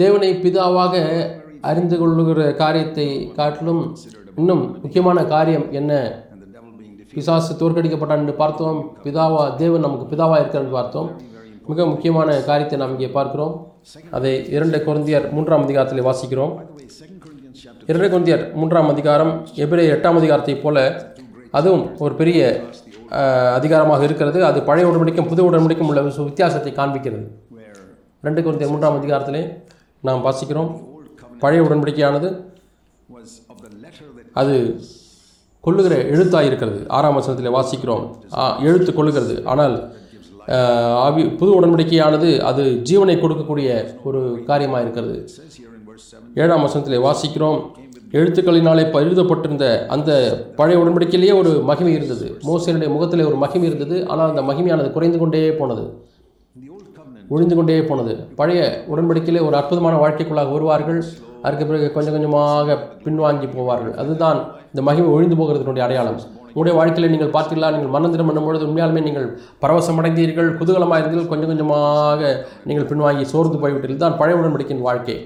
தேவனை பிதாவாக அறிந்து கொள்ளுகிற காரியத்தை காட்டிலும் இன்னும் முக்கியமான காரியம் என்ன? பிசாசு தோற்கடிக்கப்பட்டான் என்று பார்த்தோம். பிதாவா தேவன் நமக்கு பிதாவா இருக்கிறார் பார்த்தோம். மிக முக்கியமான காரியத்தை நாம் இங்கே பார்க்கிறோம். அதை இரண்டு குழந்தையர் மூன்றாம் அதிகாரத்தில் வாசிக்கிறோம். இரண்டு குழந்தையர் மூன்றாம் அதிகாரம் எபிரே எட்டாம் அதிகாரத்தைப் போல அதுவும் ஒரு பெரிய அதிகாரமாக இருக்கிறது. அது பழைய உடன்படிக்கும் புது உடன்படிக்கும் உள்ள வித்தியாசத்தை காண்பிக்கிறது. ரெண்டு குழந்தையர் மூன்றாம் அதிகாரத்திலே நாம் வாசிக்கிறோம். பழைய உடன்படிக்கையானது அது கொள்ளுகிற எழுத்தாக இருக்கிறது ஆறாம் வசனத்தில் வாசிக்கிறோம். எழுத்து கொள்ளுகிறது ஆனால் ஆவி புது உடன்படிக்கையானது அது ஜீவனை கொடுக்கக்கூடிய ஒரு காரியமாக இருக்கிறது ஏழாம் வசனத்தில் வாசிக்கிறோம். எழுத்துக்களினாலே ப- எழுதப்பட்டிருந்த அந்த பழைய உடன்படிக்கையிலேயே ஒரு மகிமை இருந்தது. மோசனுடைய முகத்திலே ஒரு மகிமை இருந்தது. ஆனால் அந்த மகிமையானது குறைந்து கொண்டே போனது. ஒழிந்து கொண்டே போனது. பழைய உடன்படிக்கையிலே ஒரு அற்புதமான வாழ்க்கைக்குள்ளாக வருவார்கள். அதுக்கு பிறகு கொஞ்சம் கொஞ்சமாக பின்வாங்கி போவார்கள். அதுதான் இந்த மகிமை ஒழிந்து போகிறதுனுடைய அடையாளம். உங்களுடைய வாழ்க்கையில் நீங்கள் பார்த்தீங்களா நீங்கள் மன்னந்திரம் பண்ணும்பொழுது உண்மையாலுமே நீங்கள் பரவசம் அடைந்தீர்கள் குதூகலமாக இருந்தீர்கள். கொஞ்சம் கொஞ்சமாக நீங்கள் பின்வாங்கி சோர்ந்து போய்விட்டீர்கள். தான் பழைய உடன்படிக்கையின் வாழ்க்கை.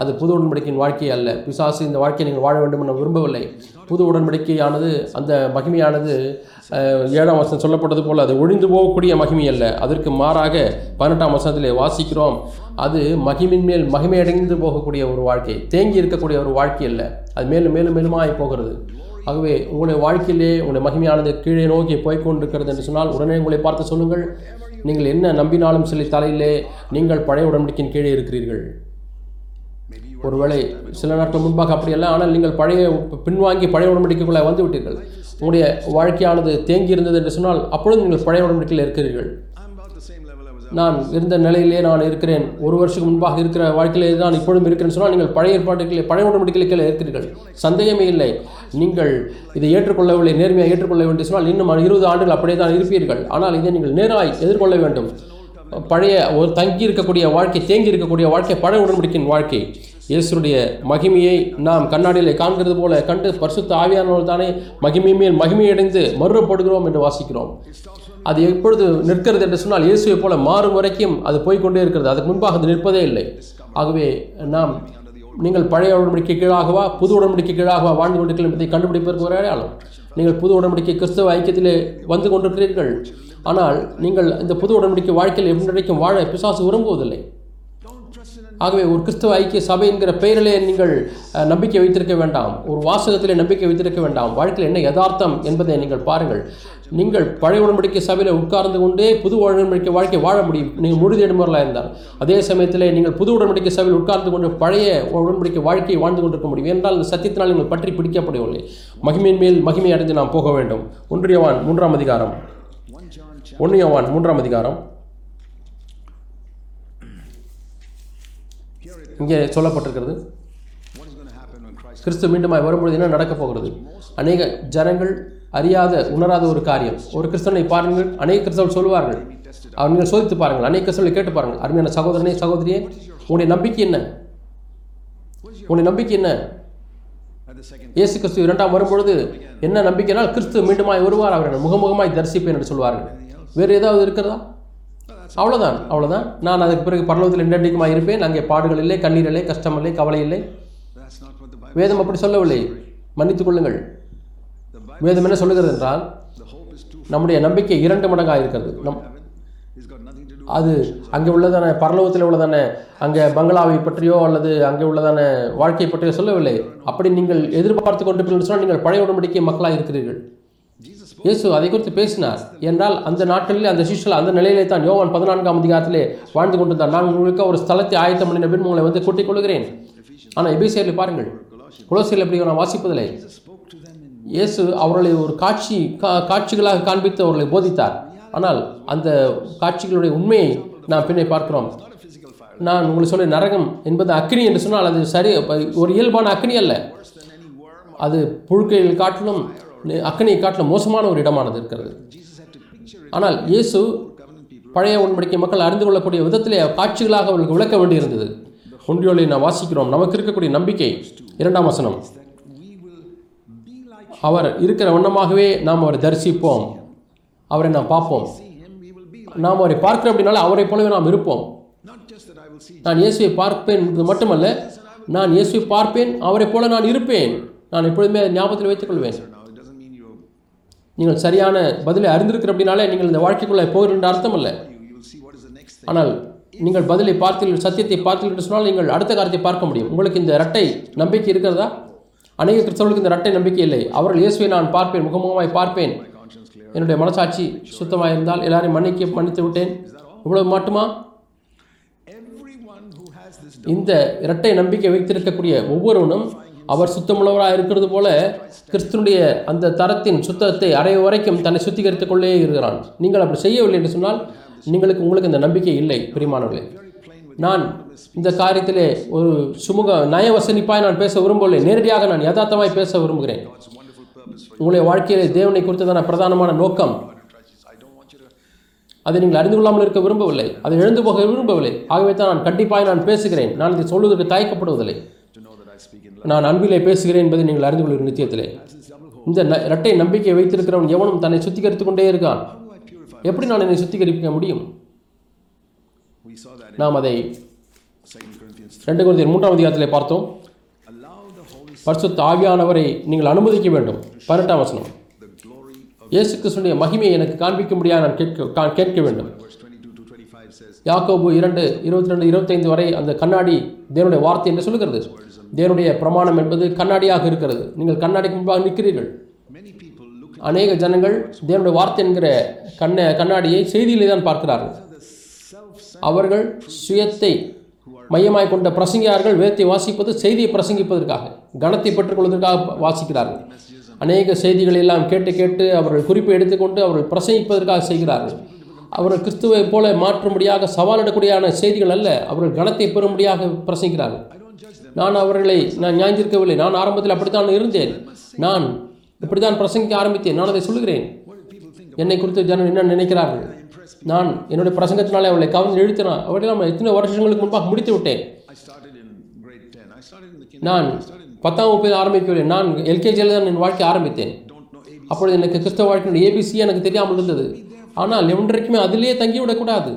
அது புது உடன்படிக்கையின் வாழ்க்கை அல்ல. பிசாசு இந்த வாழ்க்கையை நீங்கள் வாழ வேண்டும் என விரும்பவில்லை. புது உடன்படிக்கையானது அந்த மகிமையானது ஏழாம் வசனம் சொல்லப்பட்டது போல் அது ஒழிந்து போகக்கூடிய மகிமை அல்ல. அதற்கு மாறாக பதினெட்டாம் வசனத்தில் வாசிக்கிறோம் அது மகிமின் மேல் மகிமையடைந்து போகக்கூடிய ஒரு வாழ்க்கை தேங்கி இருக்கக்கூடிய ஒரு வாழ்க்கை அல்ல. அது மேலும் மேலும் மேலுமாய் போகிறது. ஆகவே உங்களுடைய வாழ்க்கையிலே உங்களுடைய மகிமையானது கீழே நோக்கி போய்கொண்டிருக்கிறது என்று சொன்னால் உடனே உங்களை பார்த்து சொல்லுங்கள். நீங்கள் என்ன நம்பினாலும் சில தலையிலே நீங்கள் பழைய உடன்படிக்கையின் கீழே இருக்கிறீர்கள். ஒருவேளை சில நாட்கள் முன்பாக அப்படியல்ல ஆனால் நீங்கள் பழைய பின்வாங்கி பழைய உடன்படிக்கைக்குள்ளே வந்து விட்டீர்கள். உங்களுடைய வாழ்க்கையானது தேங்கி இருந்தது என்று சொன்னால் அப்பொழுது நீங்கள் பழைய உடன்படிக்கையில் இருக்கிறீர்கள். நான் இருந்த நிலையிலே நான் இருக்கிறேன். ஒரு வருஷத்துக்கு முன்பாக இருக்கிற வாழ்க்கையிலே தான் இப்பொழுதும் இருக்கிறேன்னு சொன்னால் நீங்கள் பழைய ஏற்பாட்டுகளை பழைய உடன்படிக்கையில் இருக்கிறீர்கள் சந்தேகமே இல்லை. நீங்கள் இதை ஏற்றுக்கொள்ளவில்லை நேர்மையாக ஏற்றுக்கொள்ள வேண்டும். சொன்னால் இன்னும் இருபது ஆண்டுகள் அப்படியே தான் இருப்பீர்கள். ஆனால் இதை நீங்கள் நேராய் எதிர்கொள்ள வேண்டும். பழைய ஒரு தங்கி இருக்கக்கூடிய வாழ்க்கை தேங்கி இருக்கக்கூடிய வாழ்க்கை பழைய உடன்படிக்கையின் வாழ்க்கை. இயேசுடைய மகிமையை நாம் கண்ணாடியிலே காண்கிறது போல கண்டு பரிசுத்த ஆவியானவர்கள் தானே மகிமை மேல் மகிமையடைந்து மறுபடுகிறோம் என்று வாசிக்கிறோம். அது எப்பொழுது நிற்கிறது என்று சொன்னால் இயேசுவை போல மாறும் வரைக்கும் அது போய்க்கொண்டே இருக்கிறது. அதுக்கு முன்பாக அது நிற்பதே இல்லை. ஆகவே நாம் நீங்கள் பழைய உடன்படிக்கை கீழாகவா புது உடன்படிக்கை கீழாகவா வாழ்ந்து கொண்டிருக்கிறீர்கள் என்பதை கண்டுபிடிப்பதற்கு ஒரு அடையாளம். நீங்கள் புது உடன்படிக்கை கிறிஸ்தவ ஐக்கியத்திலே வந்து கொண்டிருக்கிறீர்கள். ஆனால் நீங்கள் இந்த புது உடன்படிக்கை வாழ்க்கையில் என்றைக்கும் வாழ பிசாசு விரும்புவதில்லை. ஆகவே ஒரு கிறிஸ்தவ ஐக்கிய சபை என்கிற பெயரிலே நீங்கள் நம்பிக்கை வைத்திருக்க வேண்டாம். ஒரு வாசகத்திலே நம்பிக்கை வைத்திருக்க வேண்டாம். வாழ்க்கையில் என்ன யதார்த்தம் என்பதை நீங்கள் பாருங்கள். நீங்கள் பழைய உடன்படிக்கை சபையில் உட்கார்ந்து கொண்டே புது உடன்படிக்கை வாழ்க்கை வாழ முடியும். நீங்கள் முழுதேடுமர்களாக இருந்தால். அதே சமயத்தில் நீங்கள் புது உடன்படிக்கை சபையில் உட்கார்ந்து கொண்டு பழைய உடன்படிக்கை வாழ்க்கையை வாழ்ந்து கொண்டிருக்க முடியும். என்றால் இந்த சத்தியத்தினால் நீங்கள் பற்றி பிடிக்கப்படவில்லை. மகிமையின் மேல் மகிமை அடைந்து நாம் போக வேண்டும். ஒன்றியவான் மூன்றாம் அதிகாரம். ஒன்றியவான் மூன்றாம் அதிகாரம். இங்கே சொல்லப்பட்டிருக்கிறது. கிறிஸ்து மீண்டுமாய் வரும்பொழுது என்ன நடக்கப் போகிறது? அநேக ஜனங்கள் அறியாத உணராத ஒரு காரியம். ஒரு கிறிஸ்தவனை பாருங்கள் அநேக கிறிஸ்தவர்கள் சொல்வார்கள். அவர்கள் சோதித்து பாருங்கள் அநேக கிறிஸ்தவர்களை கேட்டு பாருங்கள். அருமையான சகோதரனே சகோதரியே உன்னுடைய நம்பிக்கை என்ன? உன்னுடைய நம்பிக்கை என்ன? இயேசு கிறிஸ்து இரண்டாம் வரும்பொழுது என்ன நம்பிக்கைனால் கிறிஸ்து மீண்டுமாய் வருவார் அவர்கள் முகமுகமாய் தரிசிப்பேன் என்று சொல்வார்கள். வேறு ஏதாவது இருக்கிறதா? அவ்வளோதான் அவ்வளோதான் நான் அதுக்கு பிறகு பரலோகத்தில் என்றென்றைக்குமாய் இருப்பேன். அங்கே பாடுகள் இல்லை கண்ணீர் இல்லை கஷ்டம் இல்லை கவலை இல்லை. வேதம் அப்படி சொல்லவில்லை. மன்னித்துக் கொள்ளுங்கள். வேதம் என்ன சொல்லுகிறது என்றால் நம்முடைய நம்பிக்கை இரண்டு மடங்காக இருக்கிறது. நம் அது அங்கே உள்ளதான பரலோகத்தில் உள்ளதான அங்கே பங்களாவை பற்றியோ அல்லது அங்கே உள்ளதான வாழ்க்கை பற்றியோ சொல்லவில்லை. அப்படி நீங்கள் எதிர்பார்த்து கொண்டு சொன்னால் நீங்கள் பழைய உடன்படிக்கை மக்களாக இருக்கிறீர்கள். இயேசு அதை குறித்து பேசினார். என்றால் அந்த நாட்களில் அந்த சிஷ்யல் அந்த நிலையிலே தான் யோவான் பதினான்காம் அதிகாரத்திலே வாழ்ந்து கொண்டிருந்தார். நான் உங்களுக்கு ஒரு ஸ்தலத்தை ஆயத்தம் பண்ணின பின் உங்களை வந்து கூட்டிக் கொள்கிறேன். ஆனால் எபிசேரில் பாருங்கள். குலோசியில் எப்படி நான் வாசிப்பதில்லை? இயேசு அவர்களை ஒரு காட்சி கா- காட்சிகளாக காண்பித்து அவர்களை போதித்தார். ஆனால் அந்த காட்சிகளுடைய உண்மையை நாம் பின்னே பார்க்கிறோம். நான் உங்களுக்கு சொல்ல நரகம் என்பது அக்னி என்று சொன்னால் அது சரி ஒரு இயல்பான அக்னி அல்ல. அது புழுக்கையில் காட்டிலும் அக்னியை காட்டில் மோசமான ஒரு இடமானது இருக்கிறது. ஆனால் இயேசு பழைய உடன்படிக்கை மக்கள் அறிந்து கொள்ளக்கூடிய விதத்திலே காட்சிகளாக அவர்களுக்கு விளக்க வேண்டியிருந்தது. ஒன்றியோலை நாம் வாசிக்கிறோம். நமக்கு இருக்கக்கூடிய நம்பிக்கை. இரண்டாம் வசனம். அவர் இருக்கிற வண்ணமாகவே நாம் அவரை தரிசிப்போம். அவரை நாம் பார்ப்போம். நாம் அவரை பார்க்கிறோம் அப்படின்னால அவரை போலவே நாம் இருப்போம். நான் இயேசுவை பார்ப்பேன் என்பது மட்டுமல்ல நான் இயேசுவை பார்ப்பேன் அவரைப் போல நான் இருப்பேன். நான் எப்பொழுதுமே அதை ஞாபகத்தில் வைத்துக் கொள்வேன். நீங்கள் சரியான பதிலை அறிந்திருக்கிற அப்படினாலே நீங்கள் இந்த வாழ்க்கைக்குள்ளே போகிற என்ற அர்த்தம் இல்லை ஆனால் நீங்கள் பதிலை பார்த்தீர்கள் சத்தியத்தை பார்த்தீர்கள் என்று சொன்னால் நீங்கள் அடுத்த காரியத்தை பார்க்க முடியும். உங்களுக்கு இந்த இரட்டை நம்பிக்கை இருக்கிறதா? அநேக கிறிஸ்தவர்களுக்கு இந்த இரட்டை நம்பிக்கை இல்லை. அவர்கள் இயேசுவை நான் பார்ப்பேன் முகமுகமாய் பார்ப்பேன். என்னுடைய மனசாட்சி சுத்தமாக இருந்தால் எல்லாரையும் மன்னிக்க மன்னித்து விட்டேன். இவ்வளவு மட்டுமா? இந்த இரட்டை நம்பிக்கை வைத்திருக்கக்கூடிய ஒவ்வொருவனும் அவர் சுத்தமுள்ளவராக இருக்கிறது போல கிறிஸ்துனுடைய அந்த தரத்தின் சுத்தத்தை அடைய வரைக்கும் தன்னை சுத்திகரித்துக் கொண்டே இருக்கிறான். நீங்கள் அப்படி செய்யவில்லை என்று சொன்னால் நீங்களுக்கு உங்களுக்கு இந்த நம்பிக்கை இல்லை பிரிமானவர்களே நான் இந்த காரியத்திலே ஒரு சுமூக நயவசனிப்பாய் நான் பேச விரும்பவில்லை. நேரடியாக நான் யதார்த்தமாய் பேச விரும்புகிறேன். உங்களுடைய வாழ்க்கையிலே தேவனை குறித்ததான பிரதானமான நோக்கம். அதை நீங்கள் அறிந்து கொள்ளாமல் இருக்க விரும்பவில்லை. அதை எழுந்து போக விரும்பவில்லை. ஆகவே தான் நான் கண்டிப்பாக நான் பேசுகிறேன். நான் இதை சொல்வதற்கு தயக்கப்படுவதில்லை. நான் அன்பிலே பேசுகிறேன் என்பதை நீங்கள் அறிந்து கொள்கிற நித்தியத்திலே. இந்த இரட்டை நம்பிக்கை வைத்திருக்கிறவன் எவனும் தன்னை சுத்திகரித்துக் கொண்டே இருக்கான். எப்படி நான் என்னை சுத்திகரிக்க முடியும்? நாம் அதை ரெண்டு குருந்தியர் மூன்றாம் அதிகாரத்திலே பார்த்தோம். பரிசுத்த ஆவியானவரை நீங்கள் அனுமதிக்க வேண்டும். பதினெட்டாம் வசனம். இயேசு கிருஷ்ணனுடைய மகிமையை எனக்கு காண்பிக்க முடியாது நான் கேட்க கா- கேட்க வேண்டும். யாக்கோபு இரண்டு இருபத்தி ரெண்டு இருபத்தைந்து வரை அந்த கண்ணாடி தேவனுடைய வார்த்தை என்று சொல்லுகிறது. தேவனுடைய பிரமாணம் என்பது கண்ணாடியாக இருக்கிறது. நீங்கள் கண்ணாடிக்கு முன்பாக நிற்கிறீர்கள். அநேக ஜனங்கள் தேவனுடைய வார்த்தை என்கிற கண்ண கண்ணாடியை செய்தியிலே தான் பார்க்கிறார்கள். அவர்கள் சுயத்தை மையமாய் கொண்ட பிரசங்கியார்கள் வேதத்தை வாசிப்பது செய்தியை பிரசங்கிப்பதற்காக கனத்தை பெற்றுக்கொள்வதற்காக வாசிக்கிறார்கள். அநேக செய்திகளை எல்லாம் கேட்டு கேட்டு அவர்கள் குறிப்பை எடுத்துக்கொண்டு அவர்கள் பிரசங்கிப்பதற்காக செய்கிறார்கள். அவர்கள் கிறிஸ்துவை போல மாற்றும்படியாக சவாலிடக்கூடியான செய்திகள் அல்ல அவர்கள் கனத்தை பெறும்படியாக பிரசங்கிக்கிறார்கள். நான் அவர்களை நான் ஞாயிற்றிருக்கவில்லை நான் ஆரம்பத்தில் அப்படித்தான் இருந்தேன். நான் இப்படித்தான் பிரசங்கிக்க ஆரம்பித்தேன். நான் அதை சொல்லுகிறேன். என்னை குறித்து ஜனம் என்ன நினைக்கிறார்கள்? நான் என்னுடைய பிரசங்கத்தினாலே அவளை கவர்ந்து இழுத்தினான் நான் எத்தனை வருஷங்களுக்கு முன்பாக முடித்து விட்டேன். நான் பத்தாம் வகுப்பில் ஆரம்பிக்கவில்லை. நான் எல்கேஜியில் தான் என் வாழ்க்கை ஆரம்பித்தேன். அப்பொழுது எனக்கு கிறிஸ்தவ வாழ்க்கையினுடைய ஏபிசி எனக்கு தெரியாமல் இருந்தது. ஆனால் என்றைக்குமே அதிலேயே தங்கிவிடக்கூடாது.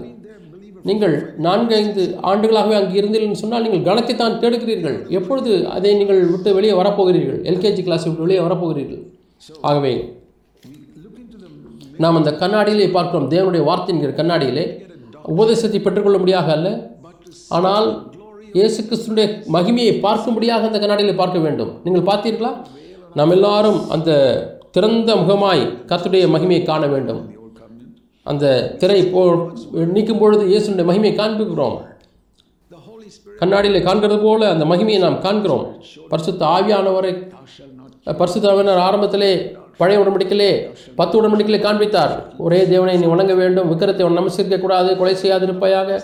நீங்கள் நான்கு ஐந்து ஆண்டுகளாகவே அங்கு இருந்தீர்கள் சொன்னால் நீங்கள் கணத்தை தான் தேடுகிறீர்கள். எப்பொழுது அதை நீங்கள் விட்டு வெளியே வரப்போகிறீர்கள்? எல்கேஜி கிளாஸ் விட்டு வெளியே வரப்போகிறீர்கள்? ஆகவே நாம் அந்த கண்ணாடியிலே பார்க்கிறோம். தேவனுடைய வார்த்தை என்கிற கண்ணாடியிலே. உபதேசத்தை பெற்றுக்கொள்ள முடியாக அல்ல. ஆனால் இயேசு கிறிஸ்துடைய மகிமையை பார்க்கும்படியாக அந்த கண்ணாடியில் பார்க்க வேண்டும். நீங்கள் பார்த்தீர்களா? நாம் எல்லாரும் அந்த திறந்த முகமாய் கத்துடைய மகிமையை காண வேண்டும். அந்த திரை போ நீக்கும் பொழுது இயேசுடைய மகிமையை காண்பிக்கிறோம். கண்ணாடியில் காண்கிறது போல அந்த மகிமையை நாம் காண்கிறோம். பரிசுத்த ஆவியானவரை பரிசுத்தாவினர் ஆரம்பத்திலே பழைய உடன்படிக்கையிலே பத்து உடன்படிக்கையிலே காண்பித்தார். ஒரே தேவனை நீ வணங்க வேண்டும் விக்கிரத்தை நமஸ்கரிக்க கூடாது கொலை செய்யாதிருப்பாயாக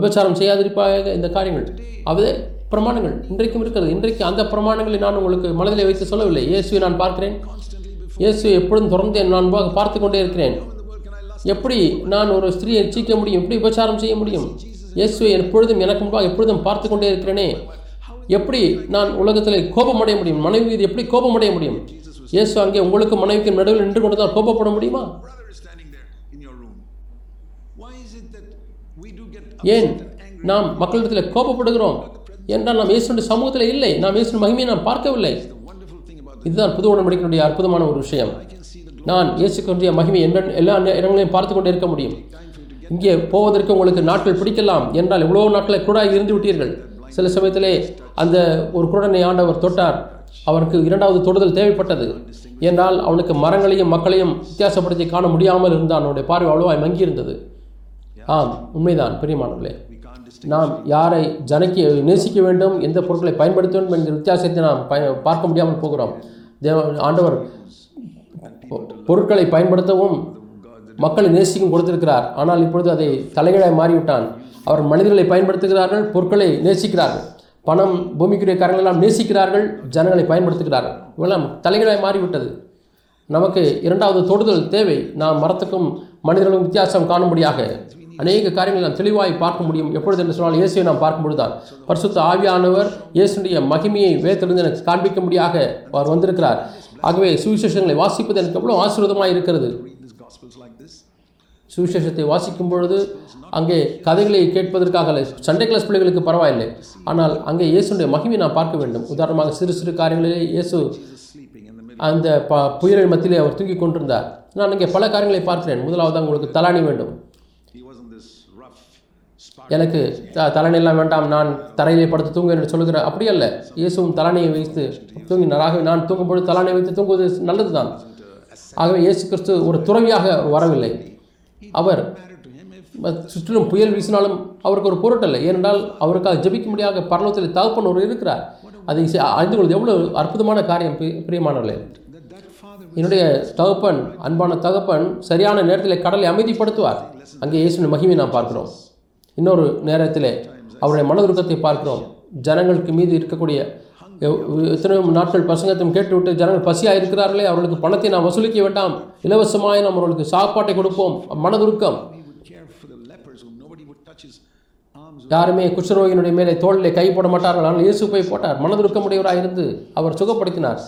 விபச்சாரம் செய்யாதிருப்பாயாக இந்த காரியங்கள். அவே பிரமாணங்கள். இன்றைக்கும் இருக்கிறது. இன்றைக்கு அந்த பிரமாணங்களை நான் உங்களுக்கு மனதிலே வைத்து சொல்லவில்லை. இயேசுவை நான் பார்க்கிறேன். இயேசுவை எப்பொழுதும் தொடர்ந்து நான் பார்த்து கொண்டே இருக்கிறேன். எப்படி நான் ஒரு ஸ்திரீயை சீக்க முடியும்? எப்படி உபச்சாரம் செய்ய முடியும்? இயேசுவை எப்பொழுதும் எனக்கு முன்பாக எப்பொழுதும் பார்த்து கொண்டே இருக்கிறேனே. எப்படி நான் உலகத்தில் கோபமடைய முடியும்? மனைவி மீது எப்படி கோபமடைய முடியும்? இயேசு அங்கே உங்களுக்கு மனைவிக்கு நடுவில் நின்று கொண்டு தான் கோபப்பட முடியுமா? ஏன் நாம் மக்களிடத்தில் கோபப்படுகிறோம்? என்றால் நாம் இயேசுடைய சமூகத்தில் இல்லை. நாம் இயேசுடைய மகிமையை நாம் பார்க்கவில்லை. இதுதான் புது உடன்படிக்கையினுடைய அற்புதமான ஒரு விஷயம். நான் இயேசுக்குரிய மகிமை என்ன எல்லா இடங்களையும் பார்த்து கொண்டே இருக்க முடியும். இங்கே போவதற்கு உங்களுக்கு நாட்கள் பிடிக்கலாம் என்றால் எவ்வளோ நாட்களை கூட இருந்து விட்டீர்கள். சில சமயத்திலே அந்த ஒரு குருடனை ஆண்டவர் தொட்டார். அவருக்கு இரண்டாவது தொடுதல் தேவைப்பட்டது. என்றால் அவனுக்கு மரங்களையும் மக்களையும் வித்தியாசப்படுத்தி காண முடியாமல் இருந்தான். அவனுடைய பார்வை அவ்வளோ மங்கி இருந்தது ஆம் உண்மைதான் பிரியமானவர்களே. நாம் யாரை ஜனக்கி நேசிக்க வேண்டும் எந்த பொருட்களை பயன்படுத்த வேண்டும் என்கிற வித்தியாசத்தை நாம் பய பார்க்க முடியாமல் போகிறோம். தேவ ஆண்டவர் பொருட்களை பயன்படுத்தவும் மக்களை நேசிக்கும் கொடுத்திருக்கிறார். ஆனால் இப்பொழுது அதை தலைகீழாய் மாறிவிட்டான். அவர் மனிதர்களை பயன்படுத்துகிறார்கள் பொருட்களை நேசிக்கிறார்கள். பணம் பூமிக்குரிய காரங்கள் எல்லாம் நேசிக்கிறார்கள் ஜனங்களை பயன்படுத்துகிறார்கள். இவெல்லாம் தலைகளாய் மாறிவிட்டது. நமக்கு இரண்டாவது தொடுதல் தேவை. நாம் மரத்துக்கும் மனிதர்களுக்கும் வித்தியாசம் காணும்படியாக அநேக காரியங்களை நாம் தெளிவாய் பார்க்க முடியும். எப்பொழுது என்று சொன்னால் இயேசுவை நாம் பார்க்கும்பொழுது தான் பரிசுத்த ஆவியானவர் இயேசுடைய மகிமையை வேத்திலிருந்து எனக்கு காண்பிக்கும்படியாக அவர் வந்திருக்கிறார். ஆகவே சுவிசேஷங்களை வாசிப்பது எனக்கு எவ்வளோ ஆசீர்வாதமாக இருக்கிறது. சுவிசேஷத்தை வாசிக்கும் பொழுது அங்கே கதைகளை கேட்பதற்காக சண்டே கிளாஸ் பிள்ளைகளுக்கு பரவாயில்லை. ஆனால் அங்கே இயேசுடைய மகிமை நான் பார்க்க வேண்டும். உதாரணமாக சிறு சிறு காரியங்களிலே இயேசு அந்த ப புயலின் மத்தியிலே அவர் தூங்கி கொண்டிருந்தார். நான் இங்கே பல காரியங்களை பார்க்கிறேன். முதலாவது உங்களுக்கு தலாணி வேண்டும். எனக்கு த தலனையெல்லாம் வேண்டாம் நான் தரையிலே படுத்து தூங்க என்று சொல்லுகிற அப்படி அல்ல இயேசுவும் தலனையை வைத்து தூங்கினார். ஆகவே நான் தூங்கும்பொழுது தலைனை வைத்து தூங்குவது நல்லது தான் ஆகவே இயேசு கிறிஸ்து ஒரு துறவியாக வரவில்லை. அவர் சுற்றிலும் புயல் வீசினாலும் அவருக்கு ஒரு பொருட்டல்ல. ஏனென்றால் அவருக்காக ஜெபிக்க முடியாத பரலோகத்தில் தகப்பன் ஒரு இருக்கிறார். அதை அறிந்து கொள்வது எவ்வளோ அற்புதமான காரியம் பிரியமானவர்களே. என்னுடைய தகப்பன் அன்பான தகப்பன் சரியான நேரத்தில் கடலை அமைதிப்படுத்துவார். அங்கே இயேசுவின் மகிமை நாம் பார்க்கிறோம். இன்னொரு நேரத்தில் அவருடைய மனதுருக்கத்தை பார்க்கிறோம். ஜனங்களுக்கு மீது இருக்கக்கூடிய எவ்- எத்தனையோ நாட்கள் பசங்கத்தையும் கேட்டுவிட்டு ஜனங்கள் பசியாக இருக்கிறார்களே அவர்களுக்கு பணத்தை நாம் வசூலிக்க வேண்டாம். இலவசமாய் நாம் அவர்களுக்கு சாப்பாட்டை கொடுப்போம். மனதுருக்கம். யாருமே குஷ்டரோகியினுடைய மேலே தோளிலே கை போட மாட்டார்கள். ஆனால் இயேசு போய் போட்டார். மனதுருக்கமுடையவராக இருந்து அவர் சுகப்படுத்தினார்.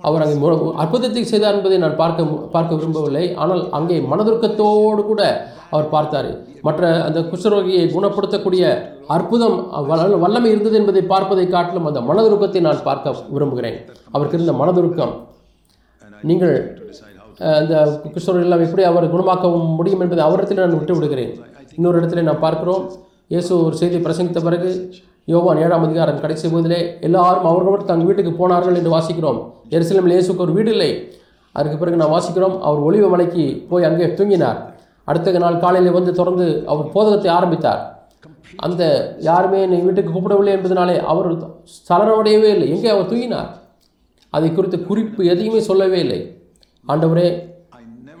அவர் அங்கே அற்புதத்தை செய்தார் என்பதை நான் பார்க்க பார்க்க விரும்பவில்லை. ஆனால் அங்கே மனதுருக்கத்தோடு கூட அவர் பார்த்தார். மற்ற அந்த குஷ்டரோகியை குணப்படுத்தக்கூடிய அற்புதம் வல்ல- வல்லமை இருந்தது என்பதை பார்ப்பதை காட்டிலும் அந்த மனதுருக்கத்தை நான் பார்க்க விரும்புகிறேன். அவருக்கு இருந்த மனதுருக்கம். நீங்கள் அந்த குஷ்டரோகி எல்லாம் எப்படி அவர் குணமாக்க முடியும் என்பதை அவரிடத்தில் நான் விட்டு விடுகிறேன் இன்னொரு இடத்துல நான் பார்க்கிறோம். இயேசு ஒரு செய்தி பிரசங்கித்த பிறகு யோவான் ஏழாம் அதிகாரம் கடைசி போதிலே எல்லாரும் அவர்களோடு தங்கள் வீட்டுக்கு போனார்கள் என்று வாசிக்கிறோம். எருசலேமில் இயேசுக்கு ஒரு வீடு இல்லை. அதுக்கு பிறகு நான் வாசிக்கிறோம் அவர் ஒளிவு மலைக்கு போய் அங்கே தூங்கினார். அடுத்த நாள் காலையில் வந்து தொடர்ந்து அவர் போதகத்தை ஆரம்பித்தார். அந்த யாருமே என்னை வீட்டுக்கு கூப்பிடவில்லை என்பதனாலே அவர் சலனமடையவே இல்லை. எங்கே அவர் தூங்கினார்? அதை குறித்து குறிப்பு எதையுமே சொல்லவே இல்லை. ஆண்டவரே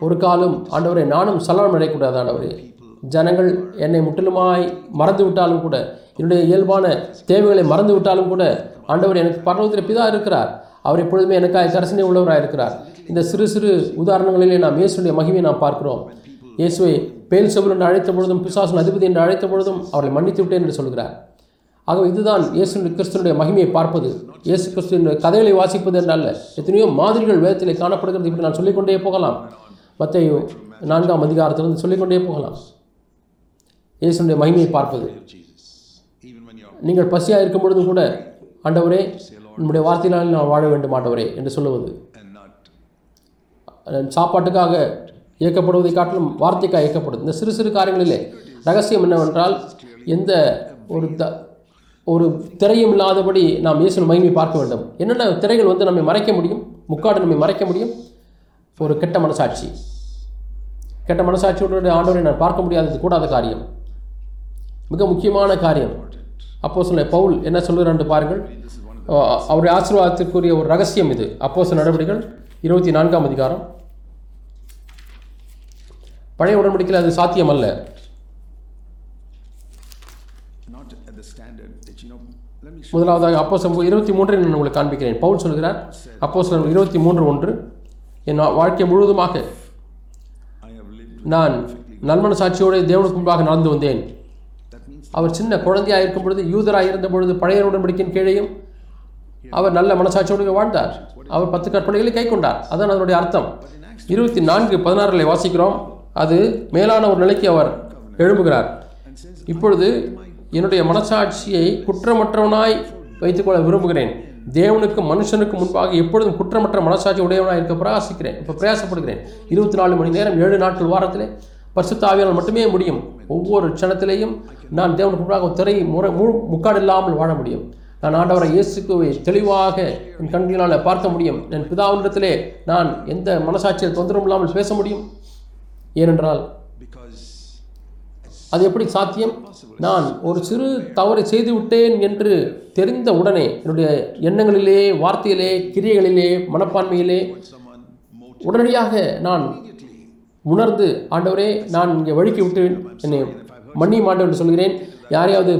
ஒரு காலம் ஆண்டவரே நானும் சலனம் அடையக்கூடாது ஆண்டவரே. ஜனங்கள் என்னை முற்றிலுமாய் மறந்து விட்டாலும் கூட என்னுடைய இயல்பான தேவைகளை மறந்து விட்டாலும் கூட ஆண்டவர் எனக்கு பரலோகத்தில் பிதா இருக்கிறார். அவர் எப்பொழுதுமே எனக்காக கரசனை உள்ளவராக இருக்கிறார். இந்த சிறு சிறு உதாரணங்களிலே நாம் இயேசுடைய மகிமையை நாம் பார்க்கிறோம். இயேசுவை பேல் செவல் என்று அழைத்த பொழுதும் பிசாசன் அதிபதி என்று அழைத்த பொழுதும் அவரை மன்னித்து விட்டேன் என்று சொல்கிறார். ஆகவே இதுதான் இயேசு கிறிஸ்துனுடைய மகிமையை பார்ப்பது. இயேசு கிறிஸ்துவினுடைய கதைகளை வாசிப்பது என்றால் எத்தனையோ மாதிரிகள் வேதத்திலே காணப்படுகிறது இப்படி நான் சொல்லிக்கொண்டே போகலாம். மற்ற நான்காம் அதிகாரத்திலிருந்து சொல்லிக்கொண்டே போகலாம். இயேசுனுடைய மகிமையை பார்ப்பது. நீங்கள் பசியாக இருக்கும் பொழுதும் கூட ஆண்டவரே உன்னுடைய வார்த்தையினால் நான் வாழ வேண்டும் ஆண்டவரே என்று சொல்லுவது. சாப்பாட்டுக்காக இயக்கப்படுவதை காட்டிலும் வார்த்தைக்காக இயக்கப்படுது இந்த சிறு சிறு காரியங்களிலே ரகசியம் என்னவென்றால் எந்த ஒரு த ஒரு திரையும் இல்லாதபடி நாம் இயேசுவின் மகிமை பார்க்க வேண்டும். என்னென்ன திரைகள் வந்து நம்மை மறைக்க முடியும்? முக்காடு நம்மை மறைக்க முடியும்? ஒரு கெட்ட மனசாட்சி. கெட்ட மனசாட்சியோட ஆண்டவரை நான் பார்க்க முடியாதது கூடாத காரியம். மிக முக்கியமான காரியம். அப்போ சொல்ல பவுல் என்ன சொல்லுகிறான்னு பாருங்கள். அவருடைய ஆசீர்வாதத்திற்குரிய ஒரு ரகசியம் இது. அப்போ நடவடிக்கைகள் இருபத்தி நான்காம் அதிகாரம். பழைய உடன்படிக்கையில் அது சாத்தியம் அல்ல முதலாவதாக அப்போ இருபத்தி மூன்றை நான் உங்களுக்கு காண்பிக்கிறேன். பவுல் சொல்கிறார் அப்போ இருபத்தி மூன்று ஒன்று என் வாழ்க்கை முழுவதுமாக நான் நல்மன சாட்சியோடு தேவனுக்கு முன்பாக நடந்து வந்தேன். அவர் சின்ன குழந்தையாக இருக்கும் பொழுது யூதராக இருந்த பொழுது பழைய உடன்படிக்கையின் கீழேயும் அவர் நல்ல மனசாட்சியோடு வாழ்ந்தார். அவர் பத்து கற்பனைகளை கை கொண்டார். அதான் அதனுடைய அர்த்தம். இருபத்தி நான்கு பதினாறுல வாசிக்கிறோம். அது மேலான ஒரு நிலைக்கு அவர் எழும்புகிறார். இப்பொழுது என்னுடைய மனசாட்சியை குற்றமற்றவனாய் வைத்துக்கொள்ள விரும்புகிறேன். தேவனுக்கும் மனுஷனுக்கும் முன்பாக எப்பொழுதும் குற்றமற்ற மனசாட்சி உடையவனாக இருக்க பிரயாசிக்கிறேன். இப்போ பிரயாசப்படுகிறேன். இருபத்தி நாலு மணி நேரம் ஏழு நாட்கள் வாரத்தில் பரிசுத்தாவியால் மட்டுமே முடியும். ஒவ்வொரு க்ஷணத்திலேயும் நான் தேவனுக்கு முன்பாக திரை முறை முழு முக்காடு இல்லாமல் வாழ முடியும். நான் ஆண்டவரை இயேசுக்குவை தெளிவாக என் கண்களால் பார்க்க முடியும். என் பிதாவினிடத்திலே நான் எந்த மனசாட்சியில் தொந்தரவும் இல்லாமல் பேச முடியும். ஏனென்றால் அது எப்படி சாத்தியம்? நான் ஒரு சிறு தவறை செய்துவிட்டேன் என்று தெரிந்த உடனே என்னுடைய எண்ணங்களிலே வார்த்தையிலே கிரியைகளிலே மனப்பான்மையிலே உடனடியாக நான் உணர்ந்து ஆண்டவரே நான் இங்கே வழுக்கி விட்டு என்னை மன்னி மாட்டேன் என்று சொல்கிறேன். யாரையாவது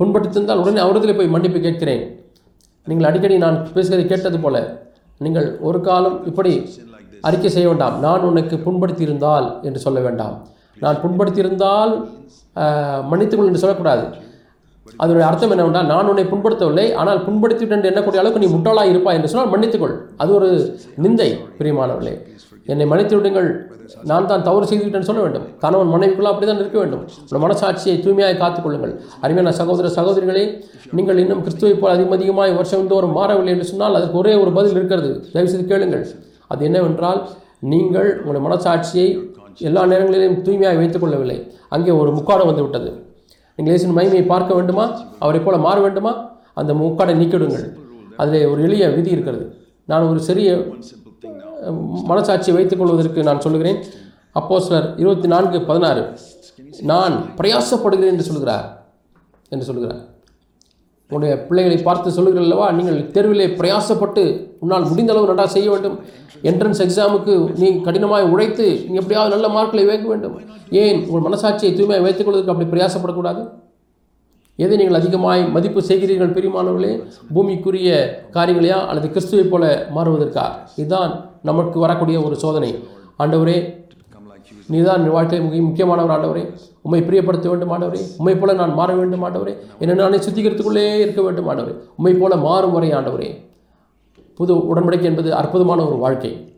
புண்படுத்திருந்தால் உடனே அவரிடத்தில் போய் மன்னிப்பு கேட்கிறேன். நீங்கள் அடிக்கடி நான் பேசுகிறதை கேட்டது போல நீங்கள் ஒரு காலம் இப்படி அறிக்கை செய்ய வேண்டாம். நான் உனக்கு புண்படுத்தியிருந்தால் என்று சொல்ல வேண்டாம். நான் புண்படுத்தியிருந்தால் மன்னித்துக்கொள் என்று சொல்லக்கூடாது. அதனுடைய அர்த்தம் என்னவென்றால் நான் உன்னை புண்படுத்தவில்லை. ஆனால் புண்படுத்திவிட்டு என்று எண்ணக்கூடிய அளவுக்கு நீ முட்டாளாக இருப்பாய் என்று சொன்னால் மன்னித்துக்கொள். அது ஒரு நிந்தை பிரியமானவர்களே. என்னை மன்னித்து விடுங்கள். நான் தான் தவறு செய்துவிட்டேன் சொல்ல வேண்டும். கணவன் மனைவிக்குள்ள அப்படி தான் இருக்க வேண்டும். உங்கள் மனசாட்சியை தூய்மையாக காத்துக்கொள்ளுங்கள். அருமையான சகோதர சகோதரிகளே நீங்கள் இன்னும் கிறிஸ்துவை போல் அதிகம் அதிகமாக வருஷந்தோறும் மாறவில்லை என்று சொன்னால் அதற்கு ஒரே ஒரு பதில் இருக்கிறது. தயவுசெய்து கேளுங்கள். அது என்னவென்றால் நீங்கள் உங்கள் மனசாட்சியை எல்லா நேரங்களிலும் தூய்மையாக வைத்துக் கொள்ளவில்லை. அங்கே ஒரு முக்காடம் வந்துவிட்டது. நீங்கள் இயேசின் மகிமையை பார்க்க வேண்டுமா? அவரை போல மாற வேண்டுமா? அந்த முக்காடை நீக்கிவிடுங்கள். அதில் ஒரு எளிய விதி இருக்கிறது. நான் ஒரு சிறிய மனசாட்சி மனசாட்சியை வைத்துக் கொள்வதற்கு நான் சொல்லுகிறேன். அப்போ சிலர் இருபத்தி நான்கு பதினாறு. நான் பிரயாசப்படுகிறேன் என்று சொல்கிறார். என்று சொல்கிறார். உங்களுடைய பிள்ளைகளை பார்த்து சொல்லுகிறீர்கள் அல்லவா? நீங்கள் தேர்விலே பிரயாசப்பட்டு உன்னால் முடிந்த அளவு நன்றாக செய்ய வேண்டும். என்ட்ரன்ஸ் எக்ஸாமுக்கு நீ கடினமாக உழைத்து நீ எப்படியாவது நல்ல மார்க்களை வைக்க வேண்டும். ஏன்? உங்கள் மனசாட்சியை தூய்மையாக வைத்துக் கொள்வதற்கு அப்படி பிரயாசப்படக்கூடாது? எதை நீங்கள் அதிகமாய் மதிப்பு செய்கிறீர்கள் பெரியமானவர்களே பூமிக்குரிய காரியங்களையா? அல்லது கிறிஸ்துவை போல மாறுவதற்கா? இதுதான் நமக்கு வரக்கூடிய ஒரு சோதனை. ஆண்டவரே நீதான் என் வாழ்க்கை மிக முக்கியமானவர் ஆண்டவரே. உம்மை பிரியப்படுத்த வேண்டும் ஆண்டவரே. உண்மை போல நான் மாற வேண்டும் ஆண்டவரே. என்னை நானே சுத்திகரித்துக்குள்ளே இருக்க வேண்டும் ஆண்டவரே. உண்மை போல மாறும் வரை ஆண்டவரே. புது உடன்படிக்கை என்பது அற்புதமான ஒரு வாழ்க்கை.